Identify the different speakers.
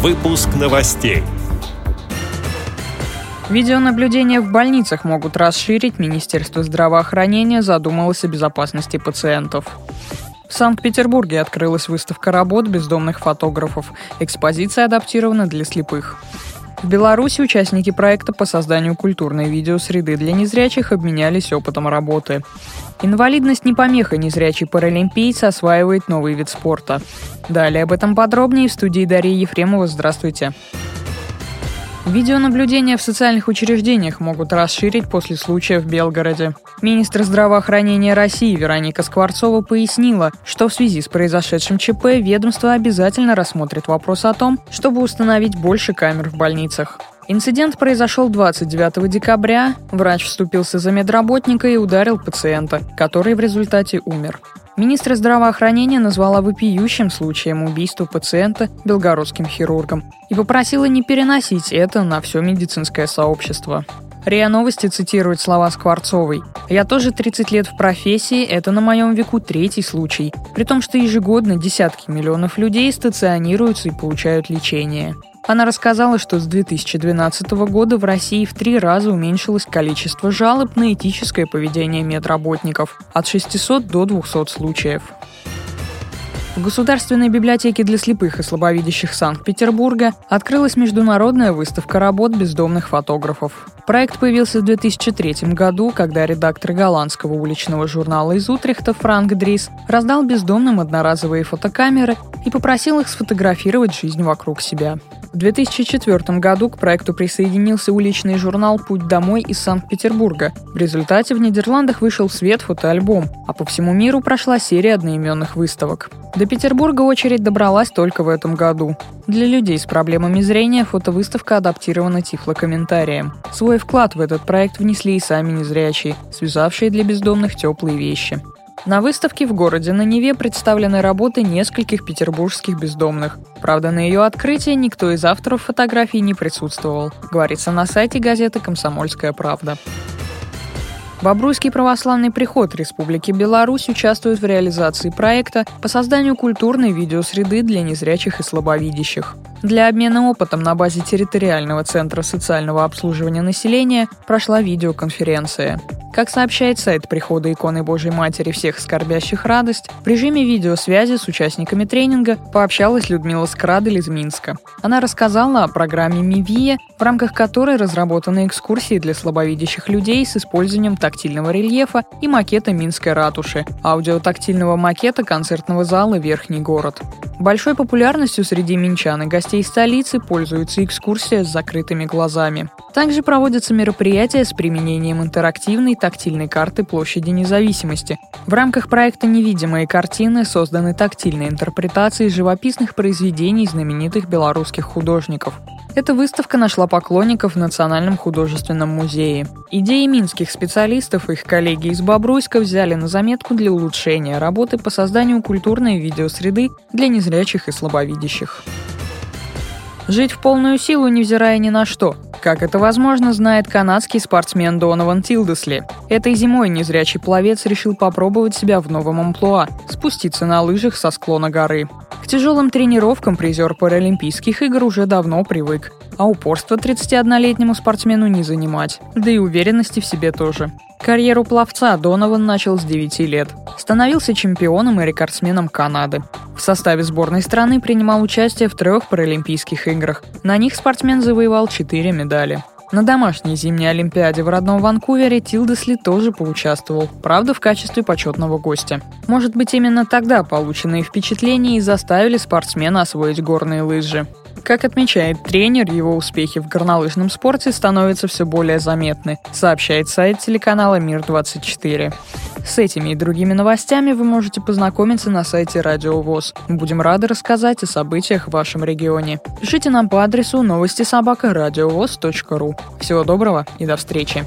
Speaker 1: Выпуск новостей.
Speaker 2: Видеонаблюдение в больницах могут расширить. Министерство здравоохранения задумалось о безопасности пациентов. В Санкт-Петербурге открылась выставка работ бездомных фотографов. Экспозиция адаптирована для слепых. В Беларуси участники проекта по созданию культурной видеосреды для незрячих обменялись опытом работы. Инвалидность не помеха, незрячий паралимпийц осваивает новый вид спорта. Далее об этом подробнее в студии Дарьи Ефремова. Здравствуйте. Видеонаблюдение в социальных учреждениях могут расширить после случая в Белгороде. Министр здравоохранения России Вероника Скворцова пояснила, что в связи с произошедшим ЧП ведомство обязательно рассмотрит вопрос о том, чтобы установить больше камер в больницах. Инцидент произошел 29 декабря. Врач вступился за медработника и ударил пациента, который в результате умер. Министр здравоохранения назвала вопиющим случаем убийства пациента белгородским хирургом и попросила не переносить это на все медицинское сообщество. РИА Новости цитирует слова Скворцовой. «Я тоже 30 лет в профессии, это на моем веку третий случай, при том, что ежегодно десятки миллионов людей стационируются и получают лечение. Она рассказала, что с 2012 года в России в три раза уменьшилось количество жалоб на этическое поведение медработников от 600 до 200 случаев. В Государственной библиотеке для слепых и слабовидящих Санкт-Петербурга открылась международная выставка работ бездомных фотографов. Проект появился в 2003 году, когда редактор голландского уличного журнала из Утрехта Франк Дрис раздал бездомным одноразовые фотокамеры и попросил их сфотографировать жизнь вокруг себя. В 2004 году к проекту присоединился уличный журнал «Путь домой» из Санкт-Петербурга. В результате в Нидерландах вышел в свет фотоальбом, а по всему миру прошла серия одноименных выставок. До Петербурга очередь добралась только в этом году. Для людей с проблемами зрения фотовыставка адаптирована тифлокомментарием. Свой вклад в этот проект внесли и сами незрячие, связавшие для бездомных теплые вещи. На выставке в городе на Неве представлены работы нескольких петербургских бездомных. Правда, на ее открытии никто из авторов фотографий не присутствовал, говорится на сайте газеты «Комсомольская правда». Бобруйский православный приход Республики Беларусь участвует в реализации проекта по созданию культурной видеосреды для незрячих и слабовидящих. Для обмена опытом на базе территориального центра социального обслуживания населения прошла видеоконференция. Как сообщает сайт прихода иконы Божьей Матери всех скорбящих радость, в режиме видеосвязи с участниками тренинга пообщалась Людмила Скрадель из Минска. Она рассказала о программе «Мивия», в рамках которой разработаны экскурсии для слабовидящих людей с использованием тактильного рельефа и макета Минской ратуши, аудиотактильного макета концертного зала «Верхний город». Большой популярностью среди минчан и гостей столицы пользуется экскурсия с закрытыми глазами. Также проводятся мероприятия с применением интерактивной тактильной карты площади независимости. В рамках проекта «Невидимые картины» созданы тактильные интерпретации живописных произведений знаменитых белорусских художников. Эта выставка нашла поклонников в Национальном художественном музее. Идеи минских специалистов и их коллеги из Бобруйска взяли на заметку для улучшения работы по созданию культурной видеосреды для незрячих и слабовидящих. Жить в полную силу, невзирая ни на что. Как это возможно, знает канадский спортсмен Донован Тилдесли. Этой зимой незрячий пловец решил попробовать себя в новом амплуа – спуститься на лыжах со склона горы. Тяжелым тренировкам призер Паралимпийских игр уже давно привык, а упорство 31-летнему спортсмену не занимать, да и уверенности в себе тоже. Карьеру пловца Донован начал с 9 лет. Становился чемпионом и рекордсменом Канады. В составе сборной страны принимал участие в трех Паралимпийских играх. На них спортсмен завоевал 4 медали. На домашней зимней Олимпиаде в родном Ванкувере Тилдесли тоже поучаствовал, правда в качестве почетного гостя. Может быть именно тогда полученные впечатления и заставили спортсмена освоить горные лыжи. Как отмечает тренер, его успехи в горнолыжном спорте становятся все более заметны, сообщает сайт телеканала «Мир-24». С этими и другими новостями вы можете познакомиться на сайте Радио ВОЗ. Будем рады рассказать о событиях в вашем регионе. Пишите нам по адресу новости собака ру. Всего доброго и до встречи!